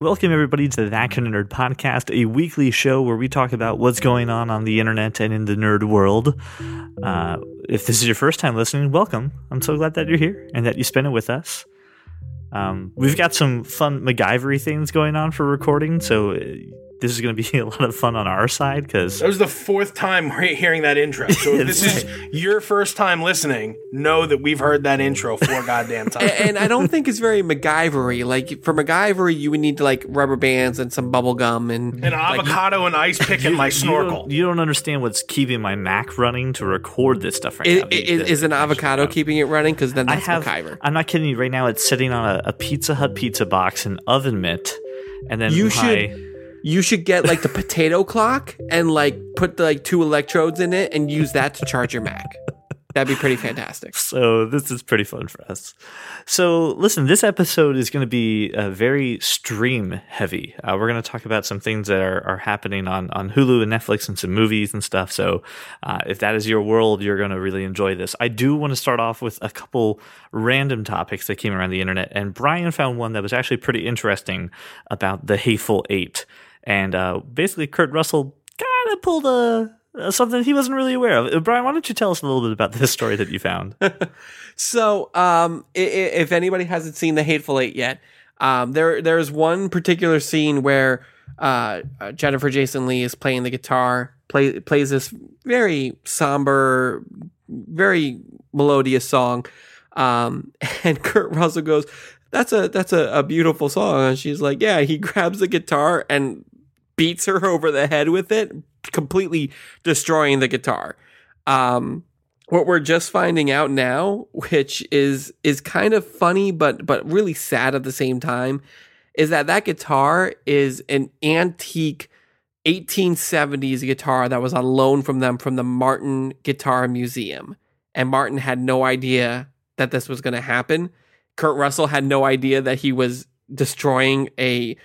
Welcome, everybody, to the That Kind of Nerd podcast, a weekly show where we talk about what's going on on the internet and in the nerd world. Uh, if this is your first time listening, welcome. I'm so glad that you're here and that you spend it with us. Um, we've got some fun MacGyvery things going on for recording, so uh, this is going to be a lot of fun on our side because That was the fourth time we're hearing that intro. So if this is your first time listening, know that we've heard that intro four goddamn times. and, and I don't think it's very MacGyvery. Like for MacGyvery, you would need to like rubber bands and some bubble gum and An avocado and ice pick in my you snorkel. don't, you don't understand what's keeping my Mac running to record this stuff right Is, now. is, is an avocado keeping it running? Because then I that's have. MacGyver. I'm not kidding you. Right now, it's sitting on a, a Pizza Hut pizza box, and oven mitt, and then You my, should you should get like the potato clock and like put the, like two electrodes in it and use that to charge your Mac. That'd be pretty fantastic. So this is pretty fun for us. So listen, this episode is going to be uh, very stream heavy. Uh, we're going to talk about some things that are, are happening on on Hulu and Netflix and some movies and stuff. So uh, if that is your world, you're going to really enjoy this. I do want to start off with a couple random topics that came around the internet, and Brian found one that was actually pretty interesting about the Hateful Eight, and uh, basically Kurt Russell kind of pulled a. Something he wasn't really aware of. Uh, Brian, why don't you tell us a little bit about this story that you found? So, um, if anybody hasn't seen The Hateful Eight yet, um, there there's one particular scene where uh, uh, Jennifer Jason Lee is playing the guitar, play, plays this very somber, very melodious song, um, and Kurt Russell goes, "That's a that's a, a beautiful song," and she's like, "Yeah." He grabs the guitar and beats her over the head with it, completely destroying the guitar. Um, what we're just finding out now, which is is kind of funny but but really sad at the same time, is that that guitar is an antique 1870s guitar that was on loan from them from the Martin Guitar Museum. And Martin had no idea that this was going to happen. Kurt Russell had no idea that he was destroying a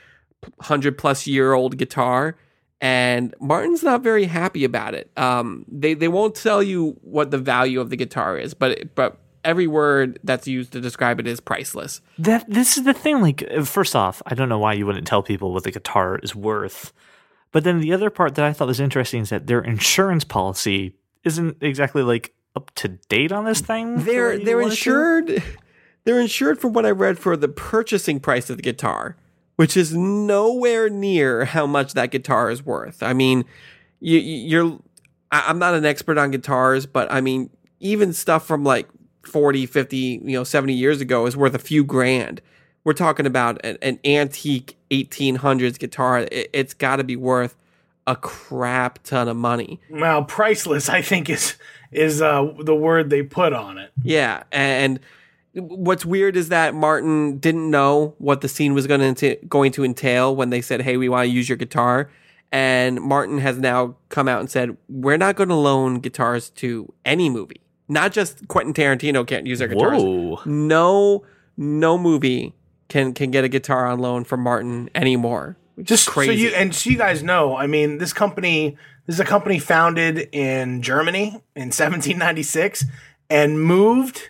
100 plus year old guitar and Martin's not very happy about it. Um, they they won't tell you what the value of the guitar is, but but every word that's used to describe it is priceless. That this is the thing. Like, first off, I don't know why you wouldn't tell people what the guitar is worth. But then the other part that I thought was interesting is that their insurance policy isn't exactly like up to date on this thing. They're they're insured. They're insured from what I read for the purchasing price of the guitar, which is nowhere near how much that guitar is worth. I mean, you, you're. I'm not an expert on guitars, but I mean, even stuff from like 40, 50, you know, 70 years ago is worth a few grand. We're talking about an, an antique 1800s guitar. It, it's got to be worth a crap ton of money. well, priceless, I think is is uh, the word they put on it. Yeah, and what's weird is that Martin didn't know what the scene was going to going to entail when they said, "Hey, we want to use your guitar." And Martin has now come out and said, "We're not going to loan guitars to any movie. Not just Quentin Tarantino can't use our guitars. Whoa. No, no movie can can get a guitar on loan from Martin anymore. Which Just is crazy. so you and so you guys know, I mean, this company this is a company founded in Germany in 1796 and moved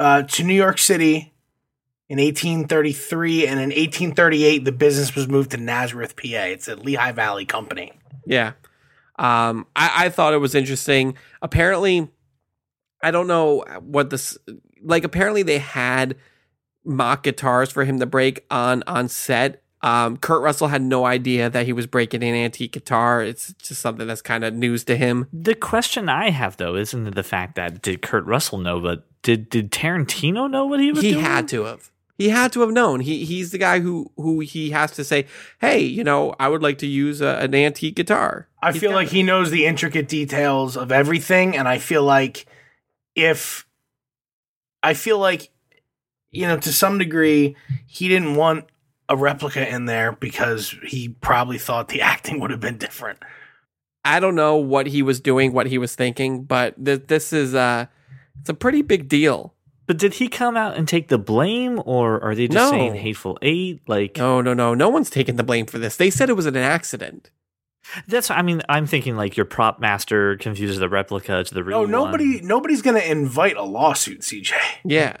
uh, to New York City in 1833, and in 1838 the business was moved to Nazareth, PA. It's a Lehigh Valley company. Yeah. Um, I, I thought it was interesting. Apparently, I don't know what this like. Apparently, they had mock guitars for him to break on on set. Um, Kurt Russell had no idea that he was breaking an antique guitar. It's just something that's kind of news to him. The question I have though isn't the fact that did Kurt Russell know, but did did Tarantino know what he was He doing? He had to have. He had to have known. He he's the guy who who he has to say, "Hey, you know, I would like to use a, an antique guitar." I He's feel like it. he knows the intricate details of everything, and I feel like if I feel like you know to some degree he didn't want a replica in there because he probably thought the acting would have been different. I don't know what he was doing, what he was thinking, but th- this is uh it's a pretty big deal. But did he come out and take the blame, or are they just No. saying hateful eight? Like No, no, no. No one's taking the blame for this. They said it was an accident. that's. I mean, I'm thinking like your prop master confuses the replica to the real. No, one. nobody, nobody's gonna invite a lawsuit, CJ. Yeah.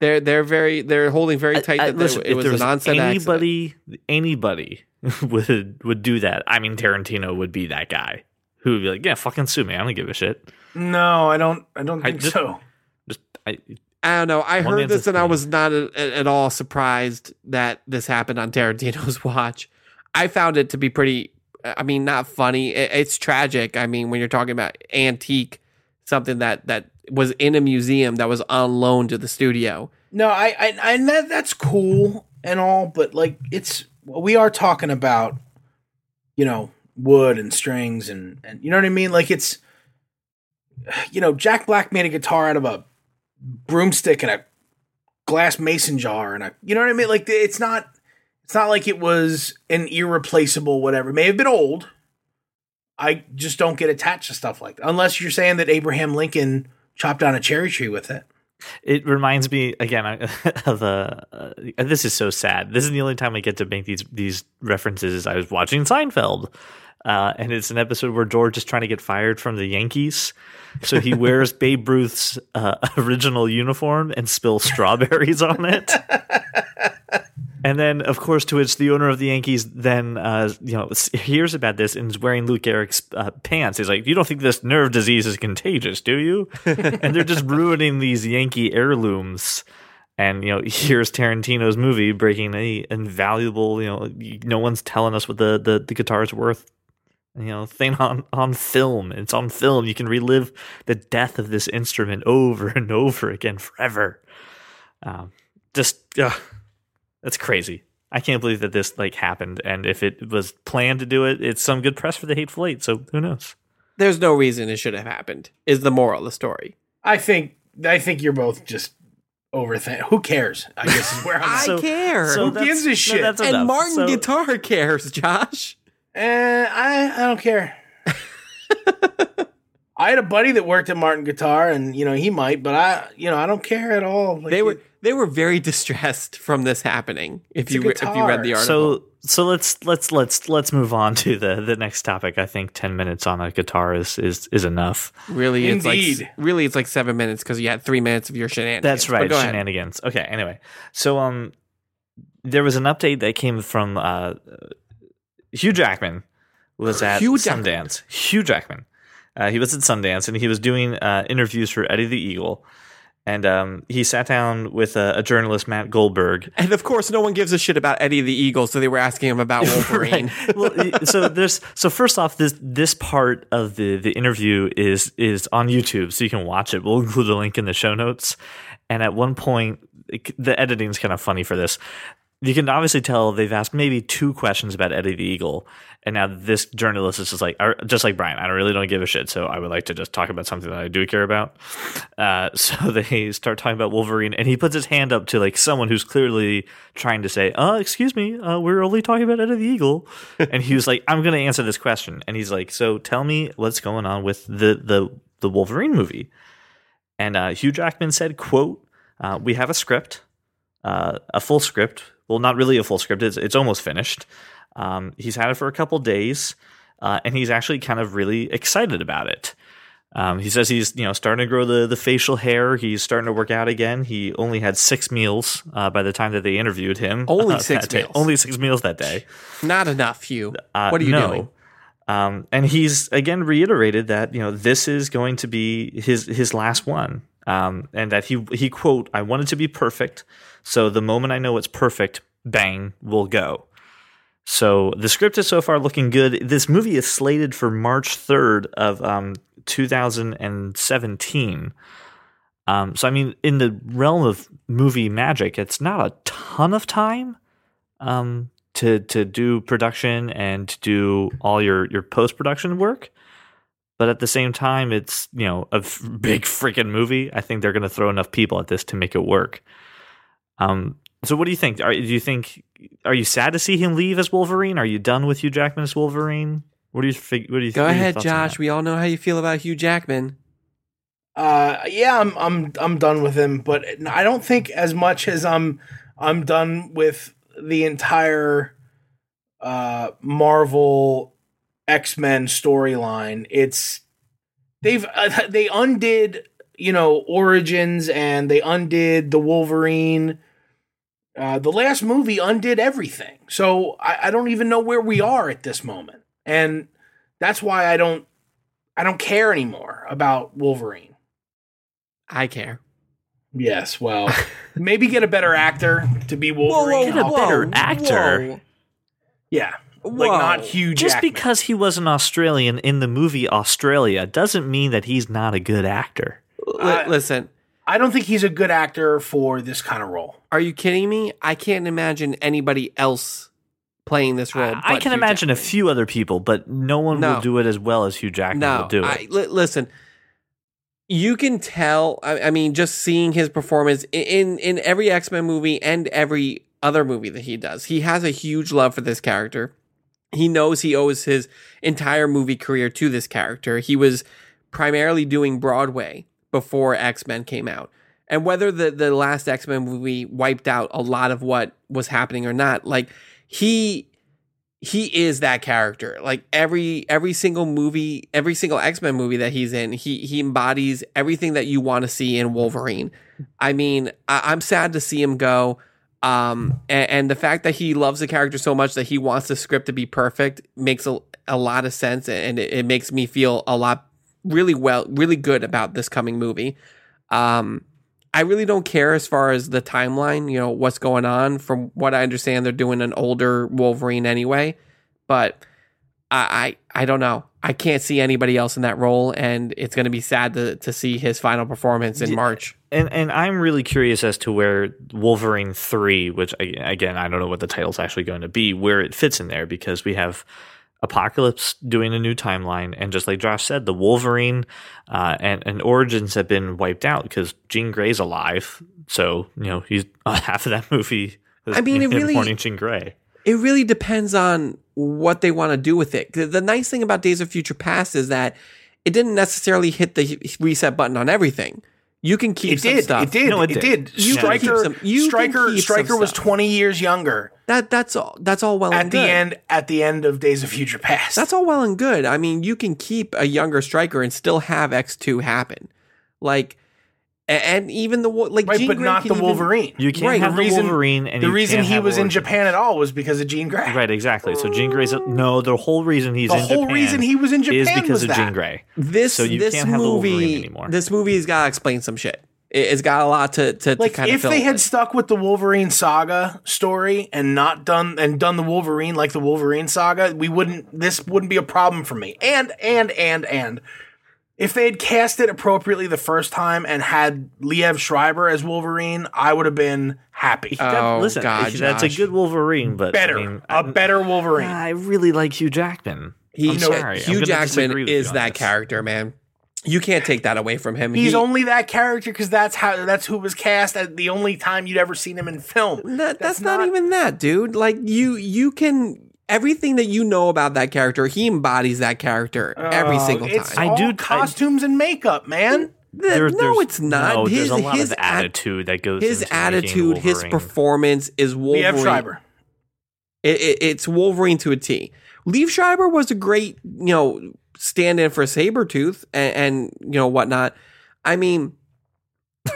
They're they're very they're holding very tight I- I- that there- listen, it if was there an onset accident. anybody, anybody would would do that. I mean, Tarantino would be that guy who would be like, "Yeah, fucking sue me. I don't give a shit." No, I don't. I don't I think just- so. Just, I, I don't know. I heard this and I was not at, at all surprised that this happened on Tarantino's watch. I found it to be pretty. I mean, not funny. It, it's tragic. I mean, when you're talking about antique, something that that was in a museum that was on loan to the studio. No, I, I, I and that that's cool and all, but like it's we are talking about, you know, wood and strings and and you know what I mean. Like it's, you know, Jack Black made a guitar out of a broomstick and a glass mason jar and a, you know what I mean. Like it's not, it's not like it was an irreplaceable whatever. It may have been old. I just don't get attached to stuff like that unless you're saying that Abraham Lincoln chopped down a cherry tree with it. it reminds me again of a. Uh, this is so sad. This is the only time I get to make these these references. I was watching Seinfeld, uh, and it's an episode where George is trying to get fired from the Yankees, so he wears Babe Ruth's uh, original uniform and spills strawberries on it. And then, of course, to which the owner of the Yankees then, uh, you know, hears about this and is wearing Lou Gehrig's uh, pants. He's like, "You don't think this nerve disease is contagious, do you?" and they're just ruining these Yankee heirlooms. And you know, here's Tarantino's movie breaking a invaluable. You know, no one's telling us what the the, the guitar's worth. You know, thing on on film. It's on film. You can relive the death of this instrument over and over again forever. Um, just. Uh, that's crazy. I can't believe that this like happened. And if it was planned to do it, it's some good press for the Hateful Eight. So who knows? There's no reason it should have happened. Is the moral of the story? I think I think you're both just overthink. Who cares? I guess is where I'm. I. So- care. So Who gives a shit? that's and enough. Martin So- Guitar cares, Josh. Eh, I I don't care. I had a buddy that worked at Martin Guitar, and you know he might, but I you know I don't care at all. Like, They were it- they were very distressed from this happening. If you re- if you read the article, So so let's let's let's let's move on to the the next topic. I think ten minutes on a guitar is is is enough. really it's like Indeed. really it's like seven minutes because you had three minutes of your shenanigans. That's But right, go ahead. shenanigans. Okay, anyway, so um, there was an update that came from uh, Hugh Jackman was at Hugh. Sundance. Hugh Jackman, uh, he was at Sundance and he was doing uh, interviews for Eddie the Eagle, and um, he sat down with a, a journalist, Matt Goldberg, And of course, no one gives a shit about Eddie the Eagle, so they were asking him about Wolverine. Well, so there's so first off, this this part of the the interview is is on YouTube, so you can watch it. We'll include a link in the show notes. And at one point, the editing is kind of funny for this. You can obviously tell they've asked maybe two questions about Eddie the Eagle, and now this journalist is just like, just like Brian. I really don't give a shit, so I would like to just talk about something that I do care about. Uh, so they start talking about Wolverine, and he puts his hand up to like someone who's clearly trying to say, "Uh, excuse me, uh, we're only talking about Eddie the Eagle," and he was like, "I'm going to answer this question," and he's like, "So tell me what's going on with the the the Wolverine movie?" And uh, Hugh Jackman said, "quote uh, We have a script, uh, a full script. Well, not really a full script. It's it's almost finished. Um, he's had it for a couple days, uh, and he's actually kind of really excited about it." Um, he says he's you know starting to grow the the facial hair. He's starting to work out again. He only had six meals uh, by the time that they interviewed him. Only uh, six day. meals. Only six meals that day. Not enough, Hugh. Uh, what are you no. doing? Um, and he's again reiterated that you know this is going to be his his last one, um, and that he he quote I want it to be perfect. So the moment I know it's perfect, bang, we'll go. So the script is so far looking good. This movie is slated for March third of um, 2017. Um, so I mean, in the realm of movie magic, it's not a ton of time um, to to do production and to do all your your post production work. But at the same time, it's you know a f- big freaking movie. I think they're going to throw enough people at this to make it work. Um. So what do you think? Are do you think are you sad to see him leave as Wolverine? Are you done with Hugh Jackman as Wolverine? What do you think? What do you Go what ahead, Josh. We all know how you feel about Hugh Jackman. Uh, yeah, I'm I'm I'm done with him, but I don't think as much as I'm I'm done with the entire uh Marvel X Men storyline. It's they've uh, they undid you know, Origins and they undid the Wolverine. Uh, the last movie undid everything. So I, I don't even know where we are at this moment. And that's why I don't I don't care anymore about Wolverine. I care. Yes, well, maybe get a better actor to be Wolverine. whoa, a better actor. Yeah, like not Hugh Just Jackman. because he was an Australian in the movie Australia doesn't mean that he's not a good actor. Li- I- listen, I don't think he's a good actor for this kind of role. are you kidding me? I can't imagine anybody else playing this role. I, I can Hugh imagine a few other people, but no one No. will do it as well as Hugh Jackman No, will do it. I, li- listen. You can tell. I, I mean, just seeing his performance in in, in every X Men movie and every other movie that he does, he has a huge love for this character. He knows he owes his entire movie career to this character. He was primarily doing Broadway before X Men came out. And whether the, the last X Men movie wiped out a lot of what was happening or not, like he he is that character. Like every every single movie, every single X Men movie that he's in, he he embodies everything that you want to see in Wolverine. I mean, I, I'm sad to see him go. Um, and, and the fact that he loves the character so much that he wants the script to be perfect makes a, a lot of sense, and it, it makes me feel a lot really well, really good about this coming movie. Um, I really don't care as far as the timeline, you know, what's going on. From what I understand, they're doing an older Wolverine anyway, but I I, I don't know. I can't see anybody else in that role, and it's going to be sad to to see his final performance in March. And and I'm really curious as to where Wolverine three, which again I don't know what the title's actually going to be, where it fits in there because we have Apocalypse doing a new timeline, and just like Josh said, the Wolverine uh, and and Origins have been wiped out because Jean Grey's alive, so you know he's uh, half of that movie. I mean, it really- mourning Jean Grey. It really depends on what they want to do with it. The, the nice thing about Days of Future Past is that it didn't necessarily hit the reset button on everything. You can keep It some did. stuff. It did. No, it, it did. did. You can keep Stryker. some- you can Stryker. keep some Stryker was stuff. twenty years younger That that's all. That's all well at and the good. end. At the end of Days of Future Past. That's all well and good. I mean, you can keep a younger Stryker and still have X two happen, like, a- and even the like, right, Jean but Grey not can the even- Wolverine. You can't Right, have the the reason- Wolverine, and the you reason can't he have was in Japan at all was because of Jean Grey. Right, exactly. So Jean Grey's no. The whole reason he's The in whole Japan reason he was in Japan is because was of that. Jean Grey. This So you this can't have the Wolverine movie anymore. this movie's got to explain some shit. It, it's got a lot to to, Like to kind if of fill they had with. stuck with the Wolverine saga story and not done and done the Wolverine like the Wolverine saga, we wouldn't. This wouldn't be a problem for me. And and and and if they had cast it appropriately the first time and had Liev Schreiber as Wolverine, I would have been happy. Oh, Listen, God, that's a good Wolverine, but better, I mean, a I, better Wolverine. I really like Hugh Jackman. He, I'm you know, sorry. I'm Hugh Jackman disagree with you is that character, man. You can't take that away from him. He's He- only that character because that's how that's who was cast at the only time you'd ever seen him in film. That, that's, not, even that, dude. Like you, you can everything that you know about that character. He embodies that character every Uh, single it's time. I all do- I- costumes and makeup, man. Th- There- no, there's- it's not. No, his there's a lot his of attitude that goes. his into attitude, his performance is Wolverine. Liev Schreiber. It, it, it's Wolverine to a T. Liev Schreiber was a great, you know, stand-in for Sabretooth and, and you know whatnot. I mean,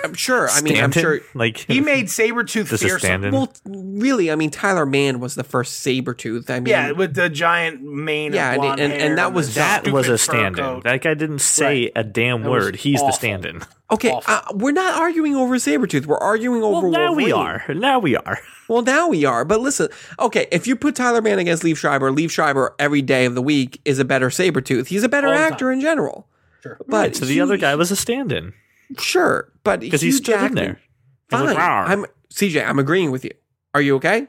I'm sure. I mean, I'm sure. Like He made Sabretooth this is fearsome. Well, really, I mean, Tyler Mane was the first Sabretooth. I mean, Yeah, with the giant mane. Yeah, of and- blonde and- and that was- that was a stupid stand-in. coat. That guy didn't say Right. a damn That word. He's awful. the stand-in. okay, uh, we're not arguing over Sabretooth. We're arguing over Well, now we are. Now we are. Well, now we are. But listen, okay, if you put Tyler Mane against Liev Schreiber, Liev Schreiber every day of the week is a better Sabretooth. He's a better All actor in general. Sure. But Right, so the Hugh- other guy was a stand-in Sure, but because he Hugh stood in there. Fine. like, I'm CJ. I'm agreeing with you. Are you okay?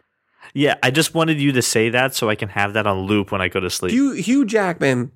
Yeah, I just wanted you to say that so I can have that on loop when I go to sleep. Hugh, Hugh Jackman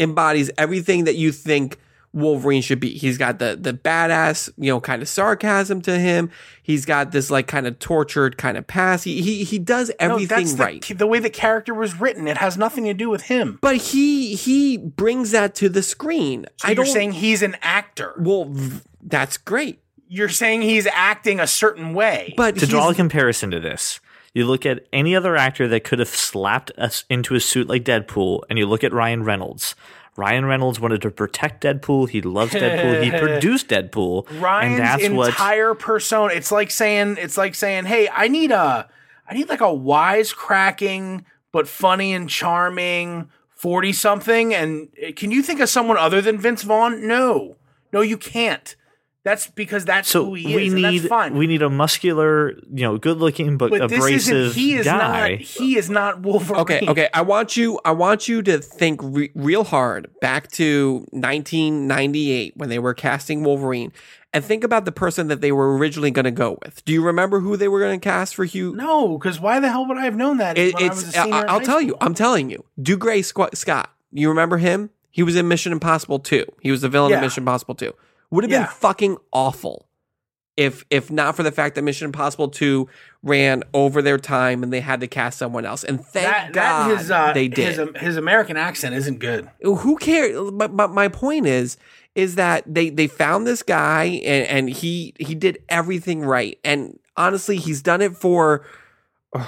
embodies everything that you think Wolverine should be. He's got the the badass, you know, kind of sarcasm to him. He's got this like kind of tortured kind of past. He he, he does No, everything that's the, right. the way the character was written. It has nothing to do with him. But he he brings that to the screen. So I you're don't saying he's an actor. well that's great. You're saying he's acting a certain way. But to draw a comparison to this, you look at any other actor that could have slapped us into a suit like Deadpool, and you look at Ryan Reynolds. Ryan Reynolds wanted to protect Deadpool. He loves Deadpool. He produced Deadpool, Ryan's and that's what entire persona. It's like saying, it's like saying, hey, I need a, I need like a wisecracking but funny and charming forty something. And uh, can you think of someone other than Vince Vaughn? No, no, you can't. That's because that's So who he we is. and need that's fine. we need a muscular, you know, good looking but, but this abrasive isn't. He is guy. not. He is not Wolverine. Okay, okay. I want you. I want you to think re- real hard back to 1998 when they were casting Wolverine, and think about the person that they were originally going to go with. Do you remember who they were going to cast for Hugh? No, because why the hell would I have known that? It- when I was it's. a senior I, I'll high tell you. I'm telling you. Dougray Squ- Scott. You remember him? He was in Mission Impossible 2. He was the villain Yeah. of Mission Impossible 2. Would have Yeah. been fucking awful if if not for the fact that Mission Impossible 2 ran over their time and they had to cast someone else. And thank that, God that his, uh, they did. His, his American accent isn't good. who cares but, but my point is is that they they found this guy and, and he he did everything right and honestly he's done it for uh,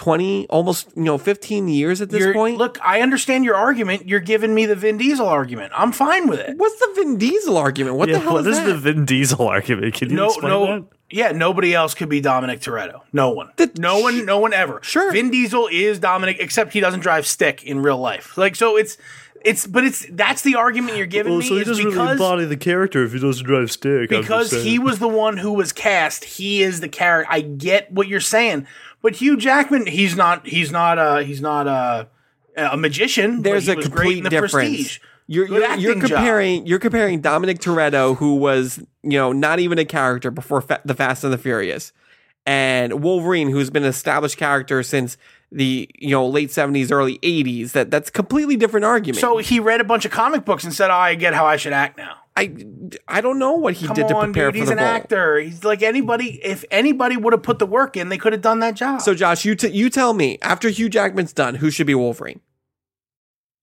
20 almost you know 15 years at this You're- point Look, I understand your argument. You're giving me the Vin Diesel argument. I'm fine with it. what's the vin diesel argument what yeah, the hell what is, is that the Vin Diesel argument? Can you No, explain no, that? yeah, nobody else could be Dominic Toretto. No one. The- no one. No one ever. Sure. Vin Diesel is Dominic, except he doesn't drive stick in real life. Like so, it's it's. But it's that's the argument you're giving me is because really embody the character if he doesn't drive stick. because he was the one who was cast. He is the character. I get what you're saying, but Hugh Jackman, he's not. He's not. Uh, he's not a a magician. there's he a complete the difference Prestige. you're, you're, you're acting job. comparing you're comparing Dominic Toretto who was you know not even a character before Fa- the Fast and the Furious and Wolverine who's been an established character since the you know late 70s early 80s that that's a completely different argument So he read a bunch of comic books and said, oh, "I get how I should act now." I I don't know what he Come did to on, prepare dude. for He's the an role. actor. He's like anybody. If anybody would have put the work in, they could have done that job. So Josh, you t- you tell me after Hugh Jackman's done, who should be Wolverine?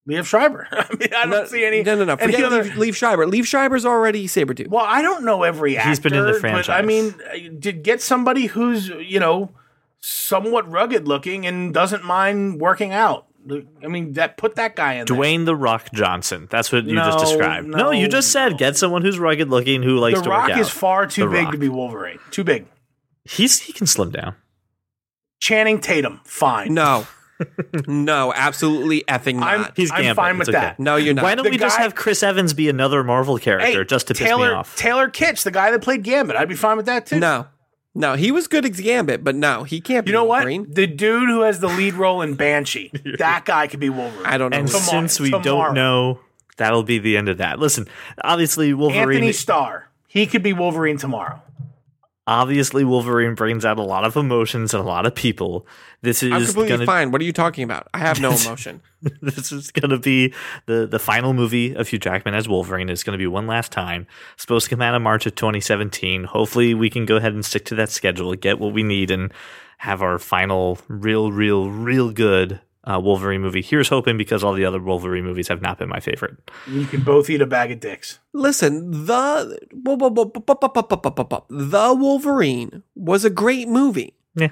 Liev Schreiber. I mean, I don't no, see any. No, no, no. any Forget other- Liev, Liev Schreiber. Liev Schreiber's already Sabretooth. Well, I don't know every actor. He's been in the franchise. But I mean, uh, did get somebody who's you know somewhat rugged looking and doesn't mind working out. I mean, that put that guy in. there. Dwayne the Rock Johnson. That's what you just described. No, no, you just said no. get someone who's rugged looking who likes The to Rock work out. is far too The big Rock. to be Wolverine. Too big. He's he can slim down. Channing Tatum, fine. No, no, absolutely effing not. I'm, He's I'm fine with okay. that. no, you're not. Why don't The we just have Chris Evans be another Marvel character Hey, just to piss Taylor me off? Taylor Kitsch, the guy that played Gambit, I'd be fine with that too. no, no, he was good as Gambit, but no, he can't. be You know what? Wolverine. The dude who has the lead role in Banshee, that guy could be Wolverine. I don't know. and Tomorrow- since we tomorrow. don't know, that'll be the end of that. Listen, obviously Wolverine. Antony Starr, he could be Wolverine tomorrow. Obviously Wolverine brings out a lot of emotions and a lot of people. This I'm is completely gonna fine. What are you talking about? I have no emotion. this is going to be the the final movie of Hugh Jackman as Wolverine. It's going to be one last time. Supposed to come out in March of 2017. Hopefully, we can go ahead and stick to that schedule, get what we need, and have our final real, real, real good uh, Wolverine movie. Here's hoping because all the other Wolverine movies have not been my favorite. You can both eat a bag of dicks. Listen, the the Wolverine was a great movie. Yeah,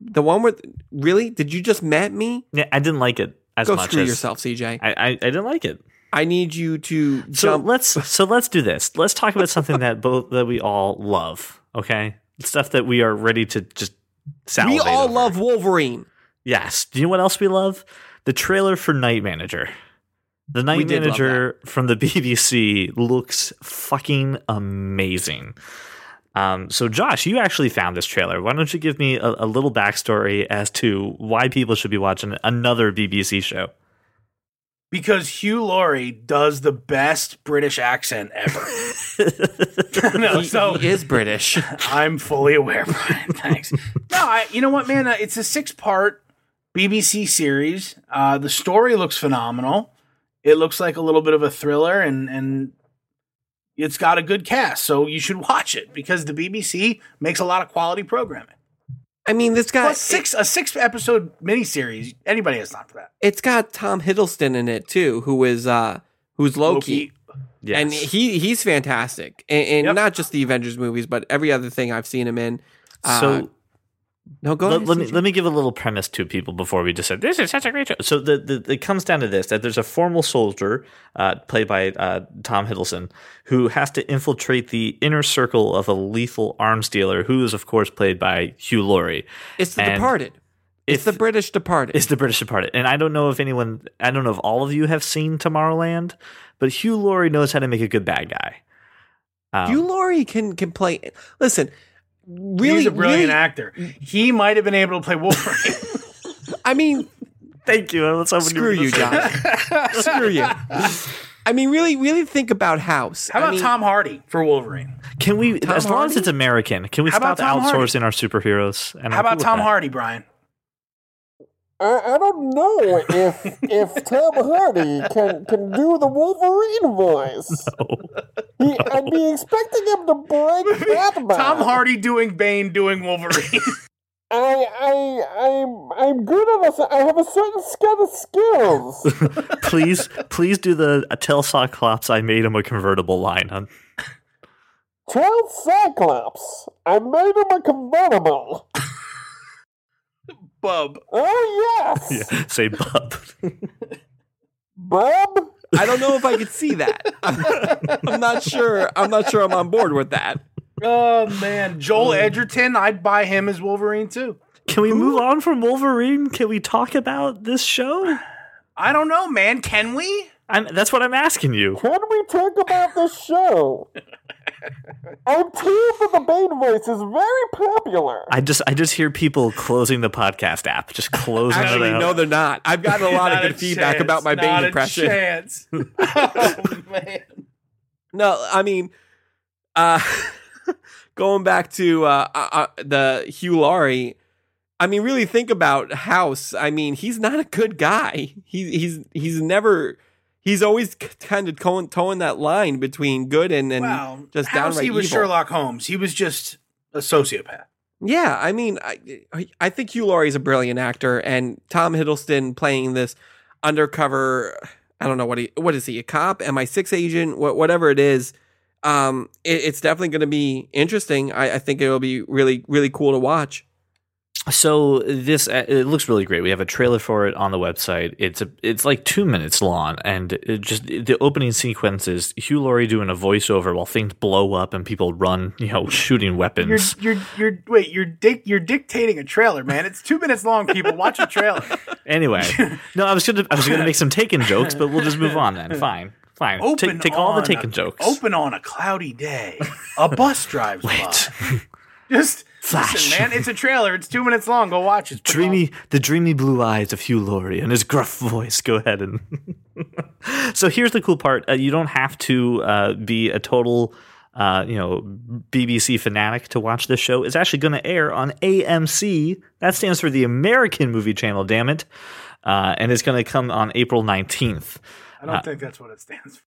The one where really did you just met me? yeah, I didn't like it as Go much screw as yourself, CJ. I, I, I, I didn't like it. I need you to So jump. let's so let's do this. Let's talk about something that both that we all love. Okay, stuff that we are ready to just. Sound. We all over. love Wolverine. Yes. Do you know what else we love? The trailer for Night Manager. The Night We Manager from the BBC looks fucking amazing. Um, so, Josh, you actually found this trailer. Why don't you give me a, a little backstory as to why people should be watching another BBC show? Because Hugh Laurie does the best British accent ever. no, He, so he is British. I'm fully aware, Brian. Thanks. No, I, you know what, man? Uh, it's a six part BBC series. Uh, the story looks phenomenal. It looks like a little bit of a thriller, and and it's got a good cast. So you should watch it because the BBC makes a lot of quality programming. I mean, this guy. Plus, six a six episode miniseries. Anybody has time for that. It's got Tom Hiddleston in it too, who is uh who's Loki. Yes. And he he's fantastic. And, and Yep. not just the Avengers movies, but every other thing I've seen him in. Uh, so No, go let, ahead. let me let me give a little premise to people before we just said this is such a great show. So the, the it comes down to this: that there's a formal soldier uh, played by uh, Tom Hiddleston who has to infiltrate the inner circle of a lethal arms dealer, who is of course played by Hugh Laurie. It's The and Departed. It's the British Departed. It's the British Departed, and I don't know if anyone, I don't know if all of you have seen Tomorrowland, but Hugh Laurie knows how to make a good bad guy. Um, Hugh Laurie can can play. Listen, really, He's a brilliant really- actor. He might have been able to play Wolverine. I mean, thank you. I was hoping screw were you, gonna John. screw you. I mean, really, really think about House. How I about mean, Tom Hardy for Wolverine? Can we, Tom as long as it's American, can we How stop about Hardy? outsourcing our superheroes? And How I'm about cool Tom. Hardy, Brian? I, I don't know if if Tom Hardy can can do the Wolverine voice. He, I'd be expecting him to break Batman. Tom Hardy doing Bane doing Wolverine. I I I'm I'm good at a, I have a certain set of skills. please, please do the uh, tell Cyclops I made him a convertible line. On, Tell Cyclops I made him a convertible. Bub. Oh yes, yeah, say bub. Bob. I don't know if I could see that. I'm not sure. I'm not sure I'm on board with that. Oh man, Joel oh. Edgerton. I'd buy him as Wolverine too. Can we move on from Wolverine? Can we talk about this show? I don't know, man. Can we? I'm, that's what I'm asking you. Can we talk about this show? I'm told that the Bane voice is very popular. I just, I just hear people closing the podcast app, just closing Actually, it out. no, they're not. I've gotten a lot of good feedback chance. about my Not Bane a impression. chance. oh man. No, I mean, uh, going back to uh, uh, uh, the Hugh Laurie. I mean, really think about House. I mean, he's not a good guy. He, he's he's never. He's always kind of towing, towing that line between good and, and Wow. just downright he was evil. Sherlock Holmes. He was just a sociopath. Yeah, I mean, I I- think Hugh Laurie is a brilliant actor, and Tom Hiddleston playing this undercover. I don't know what he what is he a cop, MI6 agent, wha- whatever it is. Um, it, it's definitely going to be interesting. I, I think it'll be really really cool to watch. So this uh, it looks really great. We have a trailer for it on the website. It's a it's like two minutes long, and it just the opening sequence is Hugh Laurie doing a voiceover while things blow up and people run, you know, shooting You're weapons. you're you're wait, you're dic- you're dictating a trailer, man. It's two minutes long, people. Watch a trailer. Anyway, no, I was gonna I was gonna make some Taken jokes, but we'll just move on then. Fine, fine. Open take take all the Taken a- jokes. Open on a cloudy day. A bus drives Wait, by. Just Flash. listen, man. It's a trailer. It's two minutes long. Go watch it. Dreamy the dreamy blue eyes of Hugh Laurie and his gruff voice. Go ahead and so here's the cool part: uh, you don't have to uh, be a total. Uh, you know, BBC fanatic to watch this show It's actually going to air on AMC. That stands for the American Movie Channel. Damn it! Uh, and it's going to come on April nineteenth. I don't think that's what it stands for.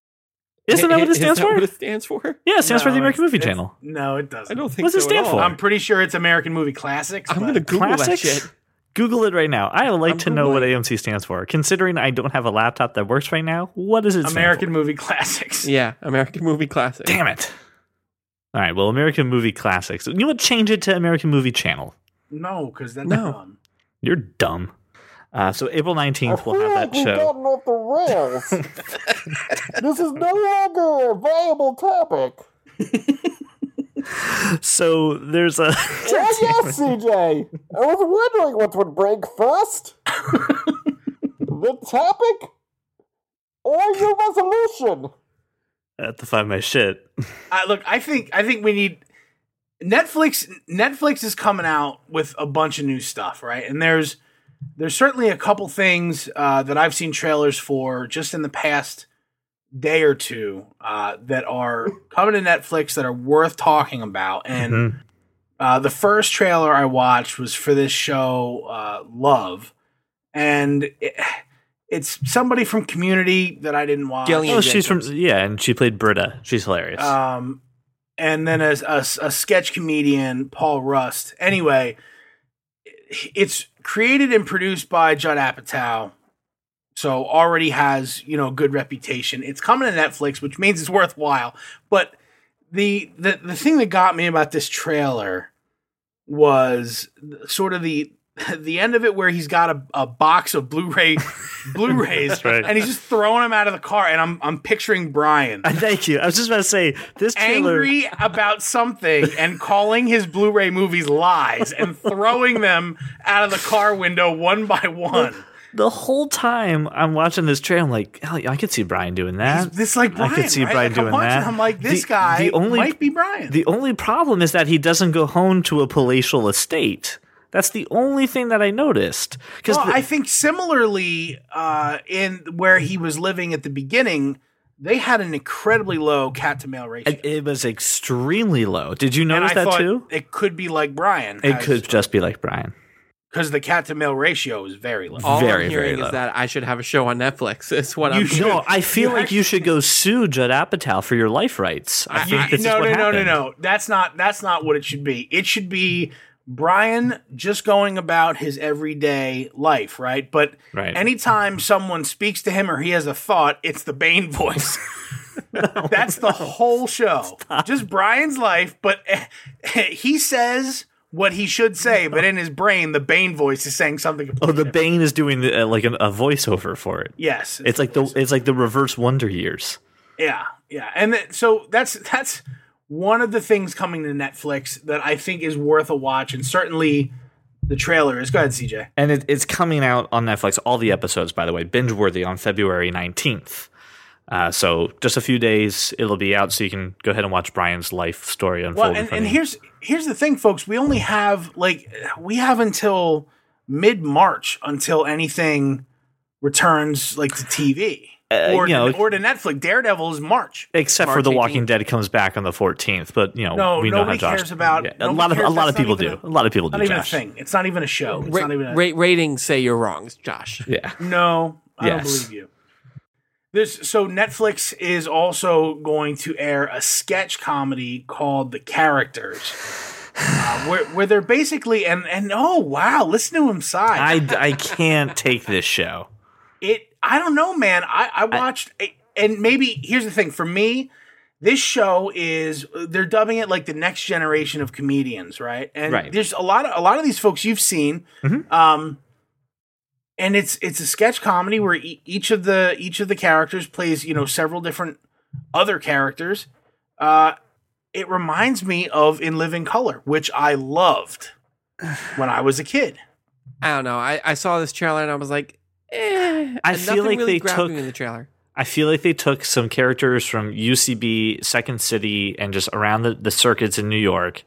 Isn't that what it Is stands for? What it stands for? yeah, it stands for the American Movie Channel. No, it doesn't. I don't think What's it so stand at for? I'm pretty sure it's American Movie Classics. I'm going to Google that shit. Google it right now. I would like I'm to know what AMC stands for. Considering I don't have a laptop that works right now, what does it stand for? American Movie Classics. Yeah, American Movie Classics. Damn it. All right, well, American Movie Classics. You know what? Change it to American Movie Channel. No, because that's No. dumb. You're dumb. Uh, so April 19th, we'll have that we've show. gotten off the rails. this is no longer a viable topic. So there's a. Oh yes, CJ. I was wondering what would break first. the topic or your resolution? I have to find my shit. I, look, I think I think we need Netflix. Netflix is coming out with a bunch of new stuff, right? And there's there's certainly a couple things uh, that I've seen trailers for just in the past day or two uh, that are coming to Netflix that are worth talking about. And Mhm. uh, the first trailer I watched was for this show, uh, Love, and it, it's somebody from Community that I didn't watch. Gillian Oh, she's from. Yeah, and she played Britta. She's hilarious. Um, and then as a, a sketch comedian, Paul Rust. Anyway, it's created and produced by Judd Apatow, so already has you know good reputation. It's coming to Netflix, which means it's worthwhile. But the the the thing that got me about this trailer was sort of the the end of it where he's got a, a box of Blu-ray Blu-rays right. and he's just throwing them out of the car and I'm I'm picturing Brian Thank you. I was just about to say this trailer. angry about something and calling his Blu-ray movies lies and throwing them out of the car window one by one. The whole time I'm watching this trailer, I'm like, hell, I could see Brian doing that. This like Brian, I could see right? Brian Like, I'm doing watching, that. I'm like, this The- guy the only- might be Brian. The only problem is that he doesn't go home to a palatial estate. That's the only thing that I noticed. Because well, I think similarly, uh, in where he was living at the beginning, they had an incredibly low cat to male ratio. it was extremely low. Did you and notice I that too? it could be like Brian. It could just be like Brian. because the cat to male ratio is very low. All Very, I'm hearing is that I should have a show on Netflix. Is what You I'm. should. No, I feel You like you should go sue Judd Apatow for your life rights. I think this no, is what no, no, no, no. That's not. That's not what it should be. It should be Brian just going about his everyday life, right? But Right. anytime someone speaks to him or he has a thought, it's the Bane voice. That's the whole show. Just Brian's life, but he says what he should say, but in his brain, the Bane voice is saying something. Oh, the different. Bane is doing the, uh, like an, a voiceover for it. Yes, It's like the it's like the reverse Wonder Years. Yeah, yeah, and th- so that's that's one of the things coming to Netflix that I think is worth a watch, and certainly the trailer is. Go ahead, CJ. And it, it's coming out on Netflix. All the episodes, by the way, binge worthy on February nineteenth. Uh, so just a few days, it'll be out, so you can go ahead and watch Brian's life story unfold. Well, and, and here's here's the thing, folks. We only have like we have until mid March until anything returns like to TV Uh, or you know- or to Netflix. Daredevil is March. except for March The Walking Dead comes back on the fourteenth. But you know, No, we know how Josh. cares about- Yeah, a lot of cares. a lot of That's not people do. even A lot of people do. Not even Josh. a thing. It's not even a show. It's Ra- not even a, ra- ratings say you're wrong, Josh. Yeah. No, I don't believe you. This so Netflix is also going to air a sketch comedy called The Characters, uh, where where they're basically and and oh wow, listen to him sigh. I, I can't take this show. it I don't know, man. I I watched and maybe here's the thing for me. This show is they're dubbing it like the next generation of comedians, right? And Right. there's a lot of a lot of these folks you've seen. Mhm. Um and it's it's a sketch comedy where e- each of the each of the characters plays, you know, several different other characters. Uh it reminds me of In Living Color, which I loved when I was a kid. I don't know. I, I saw this trailer and I was like, eh. I feel like really they took- in the trailer. I feel like they took some characters from UCB, Second City, and just around the, the circuits in New York,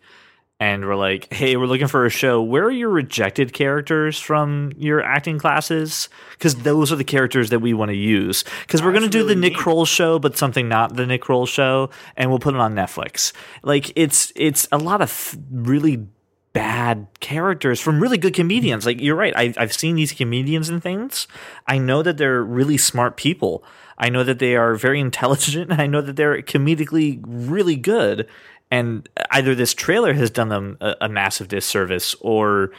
and were like, "Hey, we're looking for a show. Where are your rejected characters from your acting classes? Because those are the characters that we want to use. Because we're going to do the Nick neat. Kroll show, but something not the Nick Kroll show, and we'll put it on Netflix. Like it's it's a lot of f- really." Bad characters from really good comedians. Like you're right. I, I've seen these comedians and things. I know that they're really smart people. I know that they are very intelligent. I know that they're comedically really good. And either this trailer has done them a, a massive disservice, or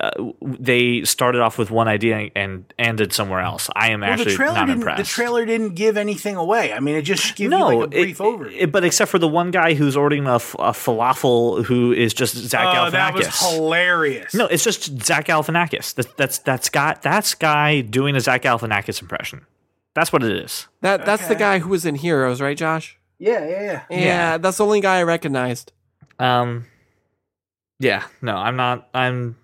uh, they started off with one idea and ended somewhere else. I am Well, the actually trailer not didn't. impressed. The trailer didn't give anything away. I mean, it just gave no, you like a brief it- overview. it- but except for the one guy who's ordering a, f- a falafel, who is just Zach oh, Galifianakis. that was hilarious. No, it's just Zach Galifianakis. That, that's that's got that's guy doing a Zach Galifianakis impression. That's what it is. That That's the guy who was in Heroes, right, Josh? Yeah, yeah, yeah. Yeah, that's the only guy I recognized. Um, yeah, no, I'm not. I'm.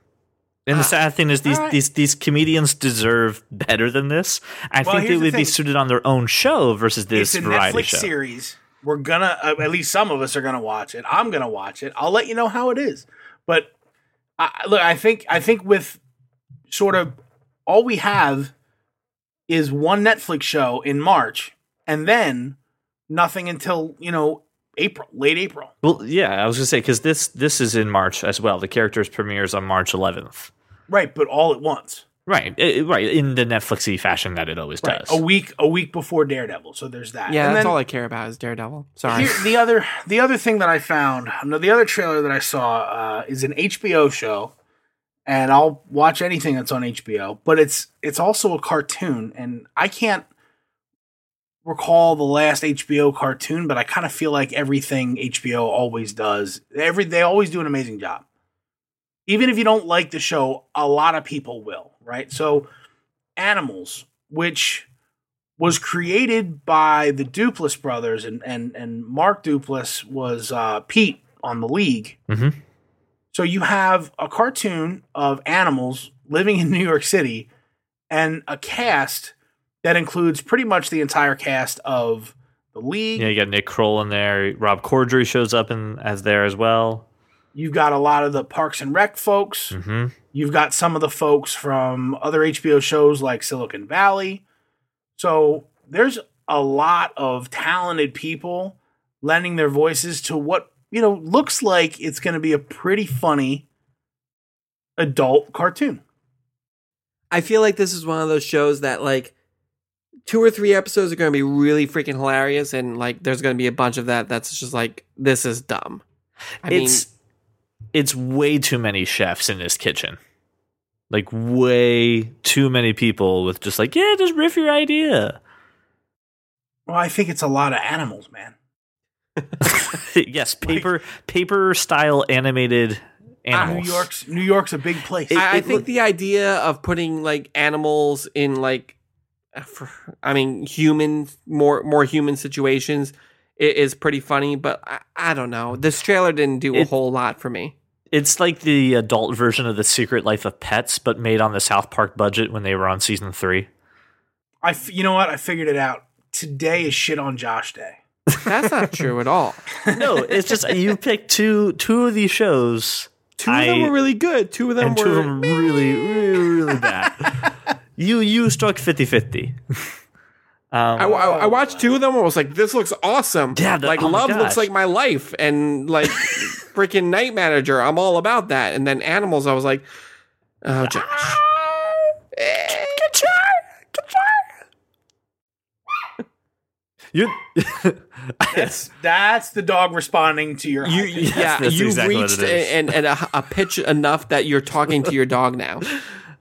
And the sad thing is, these all right. these these comedians deserve better than this. I Well, think they here's the would be suited on their own show versus this It's a variety Netflix show. series. We're gonna, uh, at least some of us are gonna watch it. I'm gonna watch it. I'll let you know how it is. But I, look, I think, I think with sort of all we have is one Netflix show in March, and then nothing until you know April, late April. Well, yeah, I was gonna say because this this is in March as well. The characters premieres on March 11th. Right, but all at once. Right, i- right, in the Netflixy fashion that it always Right, does. a week, a week before Daredevil. So there's that. Yeah, And that's then- all I care about is Daredevil. Sorry. Here, the other the other thing that I found, no, the other trailer that I saw uh, is an HBO show, and I'll watch anything that's on HBO. But it's it's also a cartoon, and I can't recall the last HBO cartoon, but I kind of feel like everything HBO always does. Every they always do an amazing job. Even if you don't like the show, a lot of people will, right? So, Animals, which was created by the Duplass brothers, and and and Mark Duplass was uh, Pete on the League. Mhm. So you have a cartoon of animals living in New York City, and a cast that includes pretty much the entire cast of the League. Yeah, you got Nick Kroll in there. Rob Corddry shows up in as there as well. You've got a lot of the Parks and Rec folks. hmm You've got some of the folks from other HBO shows like Silicon Valley. So there's a lot of talented people lending their voices to what, you know, looks like it's going to be a pretty funny adult cartoon. I feel like this is one of those shows that like two or three episodes are going to be really freaking hilarious, and like there's going to be a bunch of that that's just like this is dumb. I it's it's way too many chefs in this kitchen. Like way too many people with just like, yeah, just riff your idea. Well, I think it's a lot of animals, man. yes, paper paper style animated ah, animals. New York's New York's a big place. I, I it think look- the idea of putting like animals in like, for, I mean, human more more human situations i- is pretty funny, but I, I don't know. This trailer didn't do a whole lot for me. It's like the adult version of the Secret Life of Pets, but made on the South Park budget when they were on season three. I, f- you know what? I figured it out. Today is shit on Josh Day. That's not true at all. No, it's just you picked two two of these shows. Two of them were really good. Two of them and were two of them really, really, really bad. you you struck 50-50. Um, I, I, I watched two of them and was like, this looks awesome. Yeah, the- like oh Love looks like my life. And like freaking Night Manager, I'm all about that. And then Animals, I was like, oh, Josh. you, That's that's the dog responding to your. You, yeah, that's you exactly reached it is. a- and, and a, a pitch enough that you're talking to your dog now.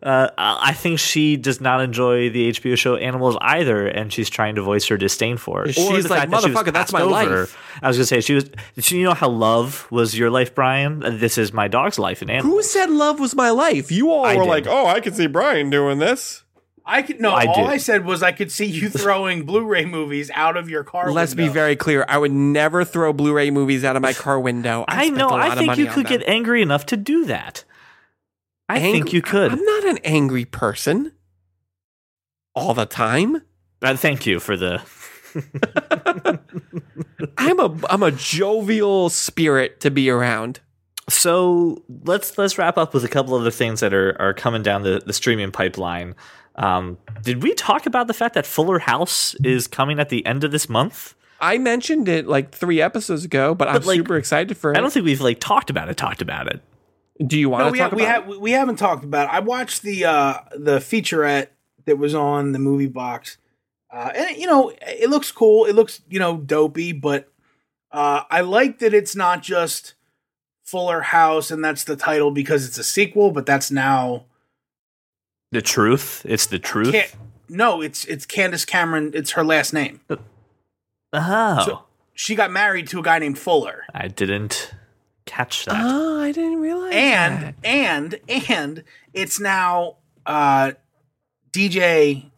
Uh, I think she does not enjoy the HBO show Animals either, and she's trying to voice her disdain for it. She's the like, fact that she was "Motherfucker, that's my over." life. I was gonna say she was. You know how love was your life, Brian. This is my dog's life in Animals. Who said love was my life? You all I were did. like, oh, I could see Brian doing this. I could no. I all did. I said was I could see you throwing Blu-ray movies out of your car. Window. Let's be very clear. I would never throw Blu-ray movies out of my car window. I spent know. I think you could them. get angry enough to do that. I think you could. I'm not an angry person all the time. Uh, thank you for the. I'm a I'm a jovial spirit to be around. So let's let's wrap up with a couple other things that are are coming down the, the streaming pipeline. Um, did we talk about the fact that Fuller House is coming at the end of this month? I mentioned it like three episodes ago, but, I'm like, super excited for it. I don't think we've like talked about it. Talked about it. Do you want No, to we, talk ha- we, about? ha- we haven't talked about. It. I watched the uh, the featurette that was on the movie box, uh, and you know it looks cool. It looks you know dopey, but uh, I like that it's not just Fuller House, and that's the title because it's a sequel. But that's now The truth. It's the truth. Can't, no, it's it's Candace Cameron. It's her last name. Oh, So- She got married to a guy named Fuller. I didn't catch that. Oh, I didn't realize. and that. and and it's now uh DJ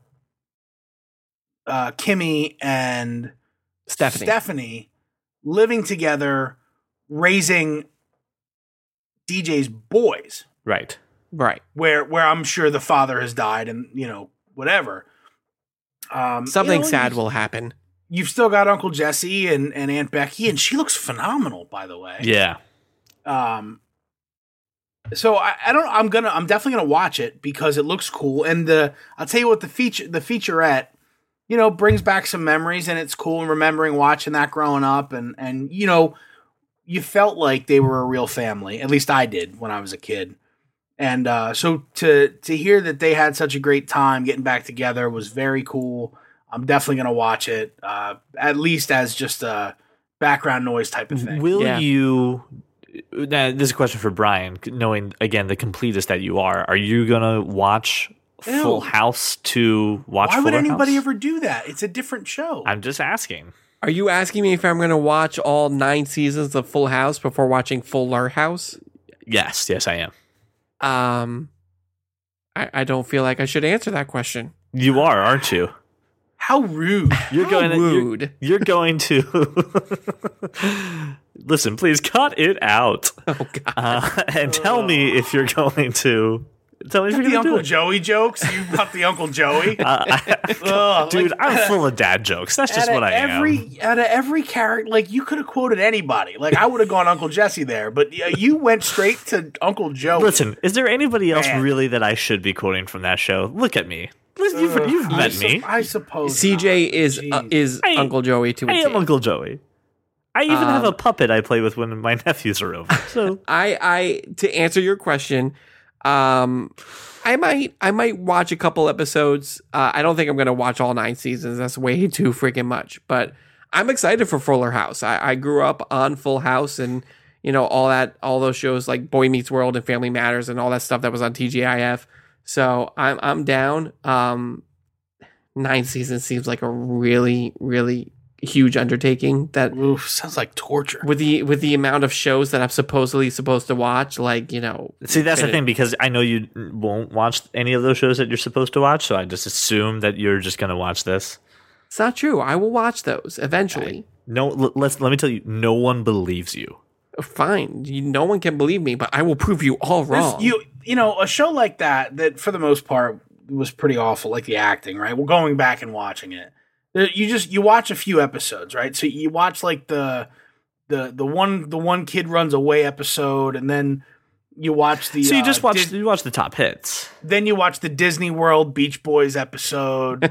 uh Kimmy and Stephanie. Stephanie living together raising DJ's boys right. right. where where I'm sure the father has died and you know whatever um Something you know, sad will happen. you've still got Uncle Jesse and and Aunt Becky and she looks phenomenal by the way Yeah. Um, so I, I don't. I'm gonna. I'm definitely gonna watch it because it looks cool. And the I'll tell you what the feature the featurette, you know, brings back some memories and it's cool. And remembering watching that growing up and and you know, you felt like they were a real family. At least I did when I was a kid. And uh, so to to hear that they had such a great time getting back together was very cool. I'm definitely gonna watch it, uh, at least as just a background noise type of thing. Will Yeah. you? Now, this is a question for Brian. Knowing again the completist that you are, are you gonna watch Ew. Full House to watch? Why would anybody House? ever do that? It's a different show. I'm just asking. Are you asking me if I'm going to watch all nine seasons of Full House before watching Fuller House? Yes, yes, I am. Um, I, I don't feel like I should answer that question. You are, aren't you? How rude. You're How going to you're- rude. You're, going to listen. Please cut it out Oh God. uh, and tell me if you're going to tell me if you're the going do Uncle it. Joey jokes. You got the Uncle Joey. Uh, I- dude, like, I'm full of dad jokes. That's just what of I am. every, Out of every character, like you could have quoted anybody. Like I would have gone Uncle Jesse there, but uh, you went straight to Uncle Joey. Listen, is there anybody else Man. really that I should be quoting from that show? Look at me. You've, you've I met sup- me. I suppose. CJ not. is uh, is I- Uncle Joey to a I am T. Uncle Joey. I even have Um, a puppet I play with when my nephews are over. So I I to answer your question, um, I might I might watch a couple episodes. Uh, I don't think I'm gonna watch all nine seasons. That's way too freaking much. But I'm excited for Fuller House. I, I grew up on Full House and you know all that all those shows like Boy Meets World and Family Matters and all that stuff that was on TGIF. So I'm I'm down. Um, nine seasons seems like a really really huge undertaking that Oof, sounds like torture. with the with the amount of shows that I'm supposedly supposed to watch, like you know, see, that's the thing because I know you won't watch any of those shows that you're supposed to watch. So I just assume that you're just going to watch this. it's not true. I will watch those eventually. No, l- let's let me tell you, no one believes you. Fine, you, no one can believe me, but I will prove you all There's- wrong. You you know a show like that that for the most part was pretty awful, like the acting. Right, well, going back and watching it, you just you watch a few episodes, right? So you watch like the the the one the one kid runs away episode, and then you watch the So you uh, just watch Dis- you watch the top hits. then you watch the Disney World Beach Boys episode,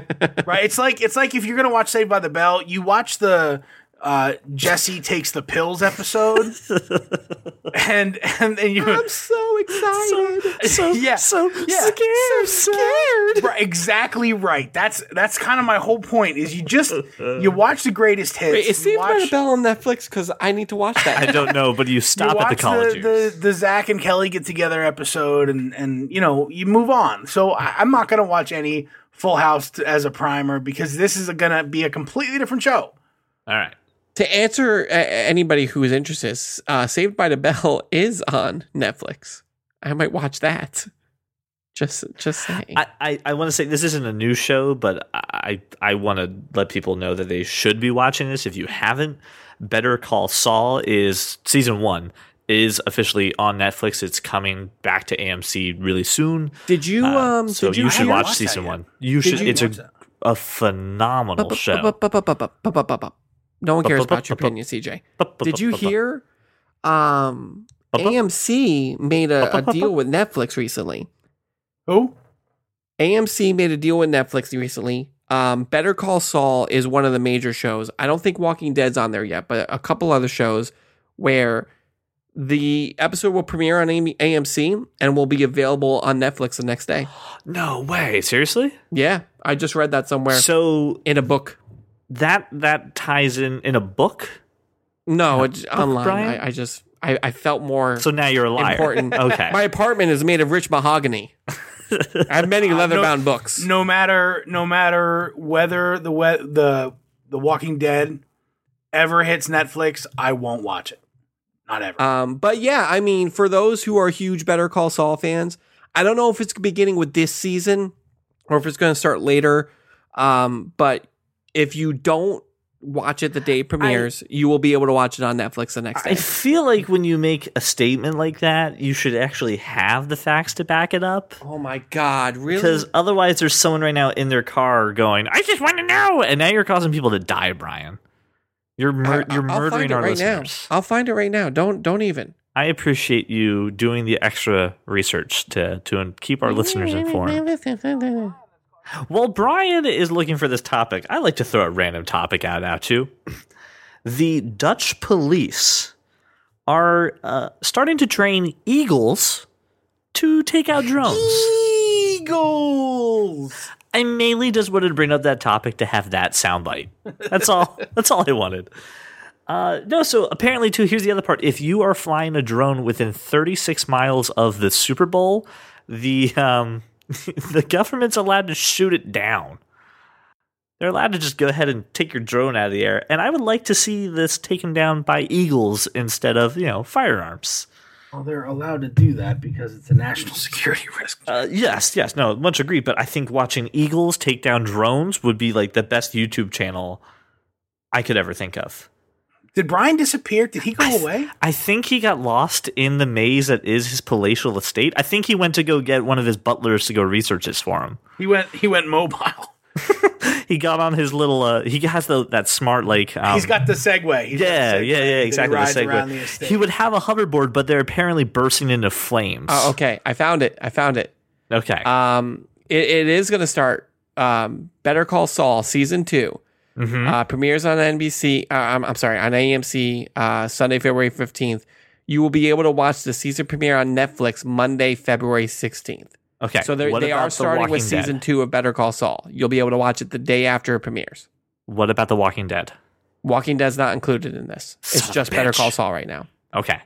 right? It's like it's like if you're gonna watch Saved by the Bell, you watch the uh, Jesse takes the pills episode, and and then you I'm so excited. So Yeah. so Yeah. scared, scared. Right, exactly right. That's that's kind of my whole point. Is you just you watch the greatest hits. Wait, is you Saved by the watch- Bell on Netflix? Because I need to watch that. I don't know, but you You stop watch at the college the, years. the the Zach and Kelly get together episode, and and you know you move on. So I, I'm not gonna watch any Full House t- as a primer because this is gonna be a completely different show. All right. To answer uh, anybody who is interested, uh, Saved by the Bell is on Netflix. I might watch that. Just just saying. I, I, I want to say this isn't a new show, but I I want to let people know that they should be watching this. If you haven't, Better Call Saul is season one is officially on Netflix. It's coming back to AMC really soon. did you Uh, um? so did you, you, should haven't watch season one. You Did should. you it's a that? a phenomenal show. No one cares about your opinion, CJ. Did you hear? Um, AMC made a, a deal with Netflix recently. Who? AMC made a deal with Netflix recently. Um, Better Call Saul is one of the major shows. I don't think Walking Dead's on there yet, but a couple other shows where the episode will premiere on AMC and will be available on Netflix the next day. No way. Seriously? Yeah, I just read that somewhere So in a book. That that ties in in a book. No, it's online. I, I just I, I felt more. So now you're a liar. Important. Okay. My apartment is made of rich mahogany. I have many leather-bound books. No matter no matter whether the we- the the Walking Dead ever hits Netflix, I won't watch it. Not ever. Um, but yeah, I mean, for those who are huge Better Call Saul fans, I don't know if it's beginning with this season or if it's going to start later. Um, but if you don't watch it the day it premieres, you will be able to watch it on Netflix the next day. I feel like when you make a statement like that, you should actually have the facts to back it up. oh my god, really? Because otherwise, there's someone right now in their car going, "I just want to know," and now you're causing people to die, Brian. You're mur- I- you're I'll murdering find it our right listeners. now. I'll find it right now. Don't don't even. I appreciate you doing the extra research to to keep our listeners informed. While Brian is looking for this topic, I like to throw a random topic out at you. The Dutch police are uh, starting to train eagles to take out drones. Eagles. I mainly just wanted to bring up that topic to have that soundbite. That's all. That's all I wanted. Uh, no, so apparently, too. Here's the other part: if you are flying a drone within 36 miles of the Super Bowl, the um, the government's allowed to shoot it down. They're allowed to just go ahead and take your drone out of the air. And I would like to see this taken down by eagles instead of you know firearms. Well, they're allowed to do that because it's a national security risk. Uh, yes, yes, no, much agreed. But I think watching eagles take down drones would be like the best YouTube channel I could ever think of. Did Brian disappear? Did he go away? I think he got lost in the maze that is his palatial estate. I think he went to go get one of his butlers to go research this for him. He went. He went mobile. He got on his little. Uh, he has the that smart like. Um, He's got the Segway. He's got the yeah, Segway yeah, yeah, that he exactly. The rides around the He would have a hoverboard, but they're apparently bursting into flames. Oh, okay. I found it. I found it. okay. Um, it, it is going to start. Um, Better Call Saul season 2 Mhm. uh, premieres on NBC. Uh, I'm, I'm sorry, on AMC uh, Sunday, February 15th. You will be able to watch the season premiere on Netflix Monday, February 16th. okay. So they are The starting with Walking Dead? season two of Better Call Saul. You'll be able to watch it the day after it premieres. What about The Walking Dead? Walking Dead's not included in this. Son It's just Better. Call Saul right now. Okay.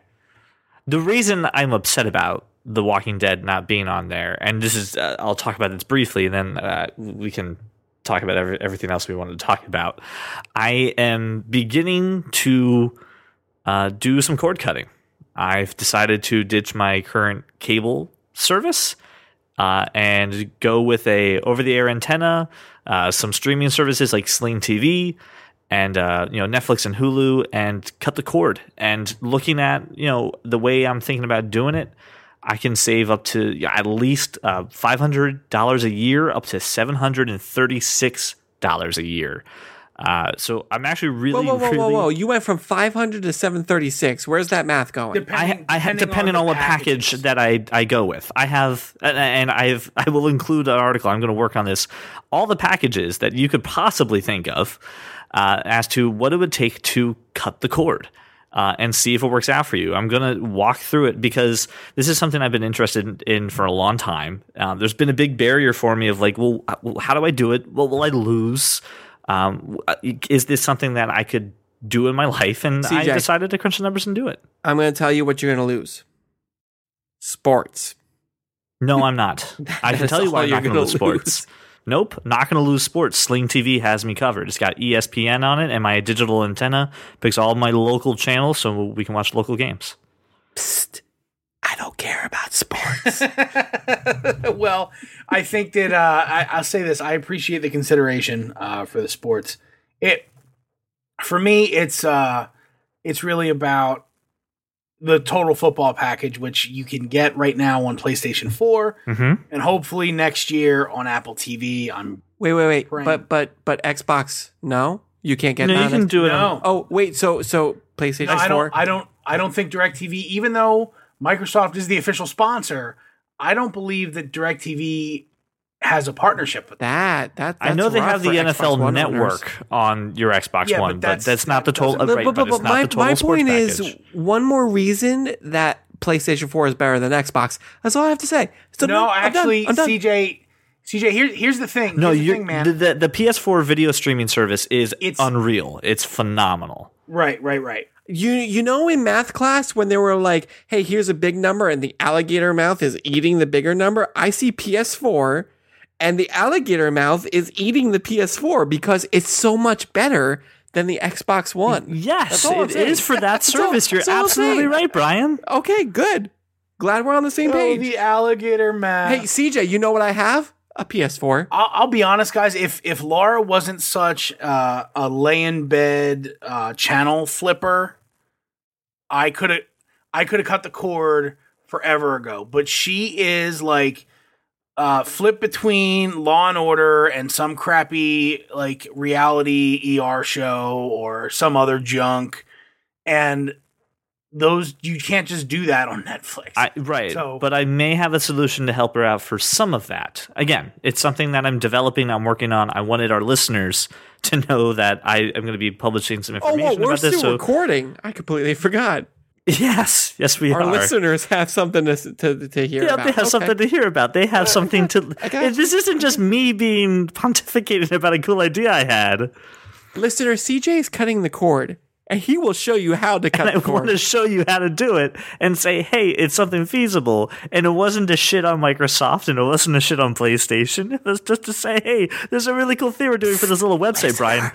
The reason I'm upset about The Walking Dead not being on there, and this is, uh, I'll talk about this briefly, and then uh, we can talk about every, everything else we wanted to talk about. I am beginning to uh, do some cord cutting. I've decided to ditch my current cable service uh, and go with a over-the-air antenna, uh, some streaming services like Sling TV, and uh, you know Netflix and Hulu, and cut the cord. And looking at you know the way I'm thinking about doing it, I can save up to at least uh, five hundred dollars a year, up to seven hundred and thirty-six dollars a year. Uh, so I'm actually really, Whoa, whoa, whoa, really. whoa, whoa! You went from 500 to 736. Where's that math going? Depending, I, I have depending the on what package that I, I go with. I have and- and I've I will include an article. I'm going to work on this. All the packages that you could possibly think of uh, as to what it would take to cut the cord. Uh, and see if it works out for you. I'm going to walk through it because this is something I've been interested in, in for a long time. Uh, there's been a big barrier for me of like, well, uh, how do I do it? Well, will I lose? Um, is this something that I could do in my life? And I decided to crunch the numbers and do it. I'm going to tell you what you're going to lose. Sports. No, I'm not. I can tell you why I'm you're not going to lose sports. Nope, not going to lose sports. Sling TV has me covered. It's got ESPN on it, and my digital antenna picks all my local channels so we can watch local games. Psst. I don't care about sports. well, I think that uh, I, I'll say this. I appreciate the consideration uh, for the sports. It for me, it's uh, it's really about the total football package, which you can get right now on PlayStation Four, Mm-hmm. and hopefully next year on Apple TV. I'm wait, wait, wait. Brian. But but but Xbox, no, you can't get No, that. you can X- do it. on- no. Oh wait, so so PlayStation No, I Four. don't. I don't. I don't think Directv, even though Microsoft is the official sponsor, I don't believe that Directv has a partnership with them. that that I know they have the for Xbox NFL Network owners. on your Xbox Yeah, One, but that's- that's, not the total. doesn't- But, right, but, but, but it's not my, the total my point package. is one more reason that PlayStation 4 is better than Xbox. That's all I have to say. So, No, I'm done. actually, I'm done. CJ, CJ, here, here's the thing. no, Here's the you thing, man. the, the the PS4 video streaming service is It's- unreal. It's phenomenal. right, right, right. You you know in math class when they were like, "Hey, here's a big number and the alligator mouth is eating the bigger number." I see PS4 and the alligator mouth is eating the PS4 because it's so much better than the Xbox One. Yes, That's it saying. is for that That's all- service. You're that's all I'm absolutely right, Brian. Okay, good. Glad we're on the same Oh, page. the alligator mouth. hey, CJ, you know what I have? A PS4. I'll, I'll be honest, guys. If if Laura wasn't such uh, a lay in bed uh, channel flipper, I could have I could have cut the cord forever ago. But she is like uh, flip between Law and Order and some crappy like reality ER show or some other junk, and those you can't just do that on Netflix. I, right, So- but I may have a solution to help her out for some of that. Again, it's something that I'm developing. I'm working on. I wanted our listeners to know that I am going to be publishing some information Oh, whoa, information we're about still this. So recording. I completely forgot. Yes, yes, we Our are. Our listeners have something to to, to hear yeah, about. they have Okay. something to hear about. They have uh, something to. I. This isn't just me being pontificating about a cool idea I had. Listener, CJ is cutting the cord, and he will show you how to cut I the cord. want to show you how to do it and say, hey, it's something feasible. And it wasn't a shit on Microsoft and it wasn't a shit on PlayStation. It was just to say, hey, there's a really cool thing we're doing for this little website, Brian.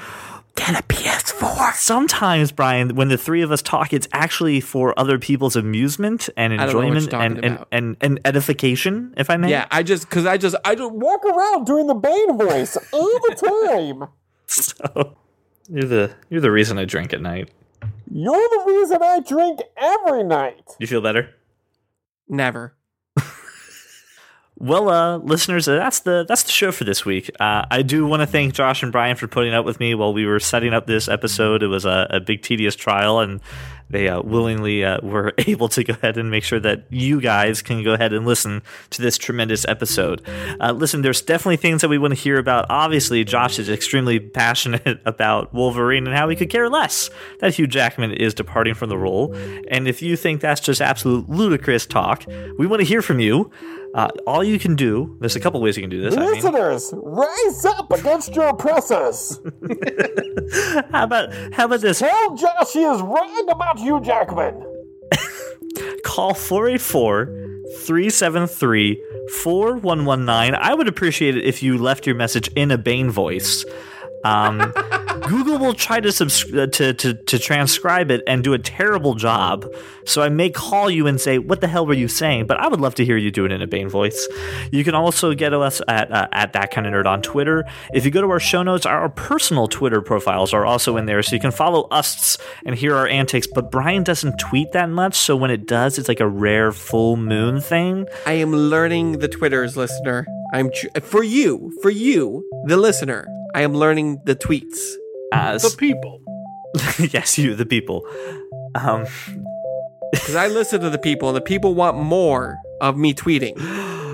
Get a PS4. Sometimes, Brian, when the three of us talk, it's actually for other people's amusement and I don't know what enjoyment and, and, and, and edification, if I may. Yeah, I just because I just I don't Walk around doing the Bane voice all the time. So you're the you're the reason I drink at night. You're the reason I drink every night. You feel better? never. Well, uh, listeners, that's the that's the show for this week. Uh, I do want to thank Josh and Brian for putting up with me while we were setting up this episode. It was a, a big, tedious trial, and they uh, willingly uh, were able to go ahead and make sure that you guys can go ahead and listen to this tremendous episode. Uh, listen, there's definitely things that we want to hear about. Obviously, Josh is extremely passionate about Wolverine and how he could care less that Hugh Jackman is departing from the role. And if you think that's just absolute ludicrous talk, we want to hear from you. Uh, all you can do, there's a couple ways you can do this. I mean. Listeners, rise up against your oppressors. How about how about this? Tell Josh he is right about Hugh Jackman. Call 484-373-4119. I would appreciate it if you left your message in a Bane voice. Um, Google will try to, subs- uh, to to to transcribe it and do a terrible job. So I may call you and say, "What the hell were you saying?" But I would love to hear you do it in a Bane voice. You can also get us at uh, at that kind of nerd on Twitter. If you go to our show notes, our personal Twitter profiles are also in there, so you can follow us and hear our antics. But Brian doesn't tweet that much, so when it does, it's like a rare full moon thing. I am learning the Twitters, listener. I'm tr- for you, for you, the listener. I am learning the tweets. as The people. yes, you, the people. Um, Because I listen to the people, and the people want more of me tweeting.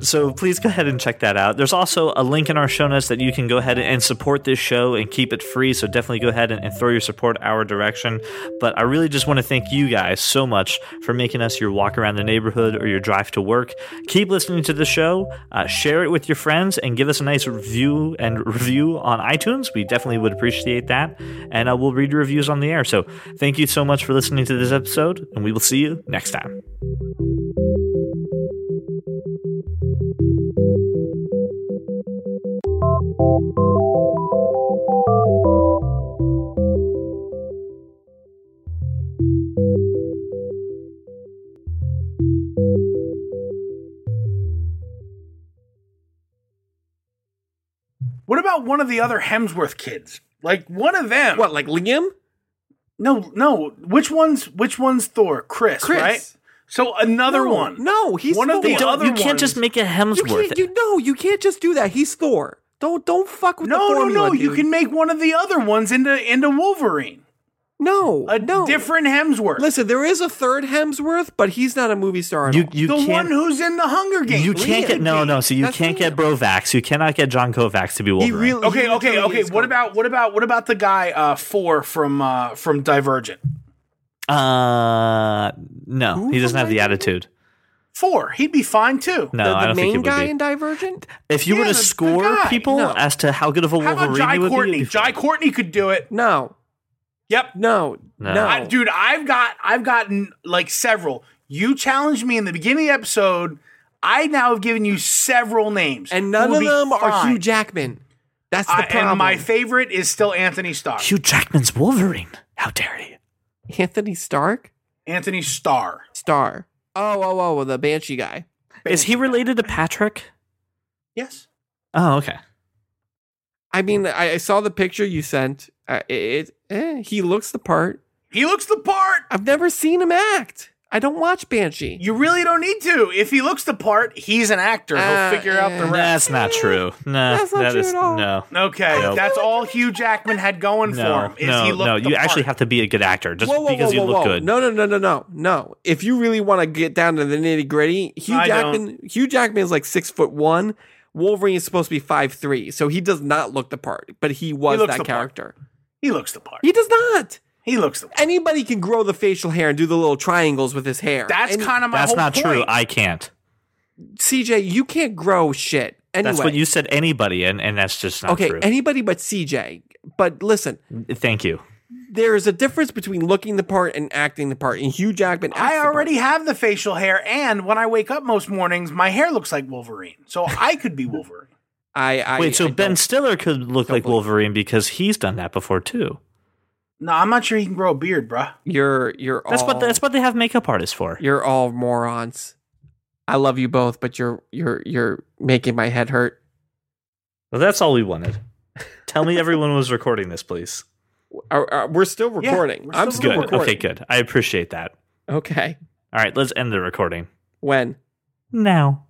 So please go ahead and check that out. There's also a link in our show notes that you can go ahead and support this show and keep it free. So definitely go ahead and, and throw your support our direction. But I really just want to thank you guys so much for making us your walk around the neighborhood or your drive to work. Keep listening to the show, uh, share it with your friends, and give us a nice review and review on iTunes. We definitely would appreciate that. And uh, we'll read your reviews on the air. So thank you so much for listening to this episode, and we will see you next time. What about one of the other Hemsworth kids? Like one of them. What, like Liam? No, no. Which one's which one's Thor? Chris, Chris. right? So another No, one. No, he's One of the Don't- other you can't just make a You Hemsworth. can't. You no, you can't just do that. He's Thor. Don't don't fuck with No, the no, formula. no. You dude. can make one of the other ones into into Wolverine. no A no different Hemsworth. Listen, there is a third Hemsworth, but he's not a movie star. At you all. you the one who's in the Hunger Games. You can't get no no. So you That's can't get Brovax. You cannot get John Kovacs to be He Wolverine. really. Okay, he okay, literally okay. What Thor. about what about what about the guy uh four from uh from Divergent? uh, no, Who he doesn't have the Divergent? attitude. Four. He'd be fine too. No, the, I don't think it main would guy be. in Divergent? if you Yeah, were to the- the score guy. people No. as to how good of a How about Wolverine Jai would Courtney? be, it'd be Jai Courtney could do it. No, Yep. no, No. no. I, dude, I've got I've gotten like several. You challenged me in the beginning of the episode. I now have given you several names, and none of be them are fine. Hugh Jackman. That's the I- problem. and my favorite is still Antony Starr. Hugh Jackman's Wolverine. How dare you? Anthony Stark, Antony Starr. Star. Oh, oh, oh, the Banshee guy. Is he related to Patrick? Yes. Oh, okay. I mean, I, I saw the picture you sent. Uh, it, eh, he looks the part. He looks the part. I've never seen him act. I don't watch Banshee. You really don't need to. If he looks the part, he's an actor. He'll Uh, figure out the rest. That's not true. No, That's not that true is- at all. no. Okay, Nope. that's all Hugh Jackman had going for No, him. Is no, he looked no. the You actually have to be a good actor just Whoa, whoa, because whoa, you whoa, look whoa. good. No, no, no, no, no, no. If you really want to get down to the nitty gritty, Hugh I Jackman, Hugh Jackman is like six foot one. Wolverine is supposed to be five three, so he does not look the part, but he was looks that the part. character. He looks the part. He does not. He looks the. Anybody can grow the facial hair and do the little triangles with his hair. That's And kind of my That's whole not point. true. I can't. CJ. You can't grow shit. Anyway, That's what you said. Anybody, and and that's just not okay, true. anybody but CJ. But listen, Thank you. there is a difference between looking the part and acting the part. And Hugh Jackman, acts I the part. already have the facial hair, and when I wake up most mornings, my hair looks like Wolverine. So I could be Wolverine. I, I Wait, so I Ben Stiller could look like Wolverine because he's done that before too. No, I'm not sure he can grow a beard, bruh. You're you're That's all what that's what they have makeup artists for. you're all morons. I love you both, but you're you're you're making my head hurt. Well, that's all we wanted. Tell me everyone was recording this, please. Are- are- we're still Yeah, recording. we're I'm still still Good. recording. Okay, good. I appreciate that. Okay. All right, let's end the recording When? now.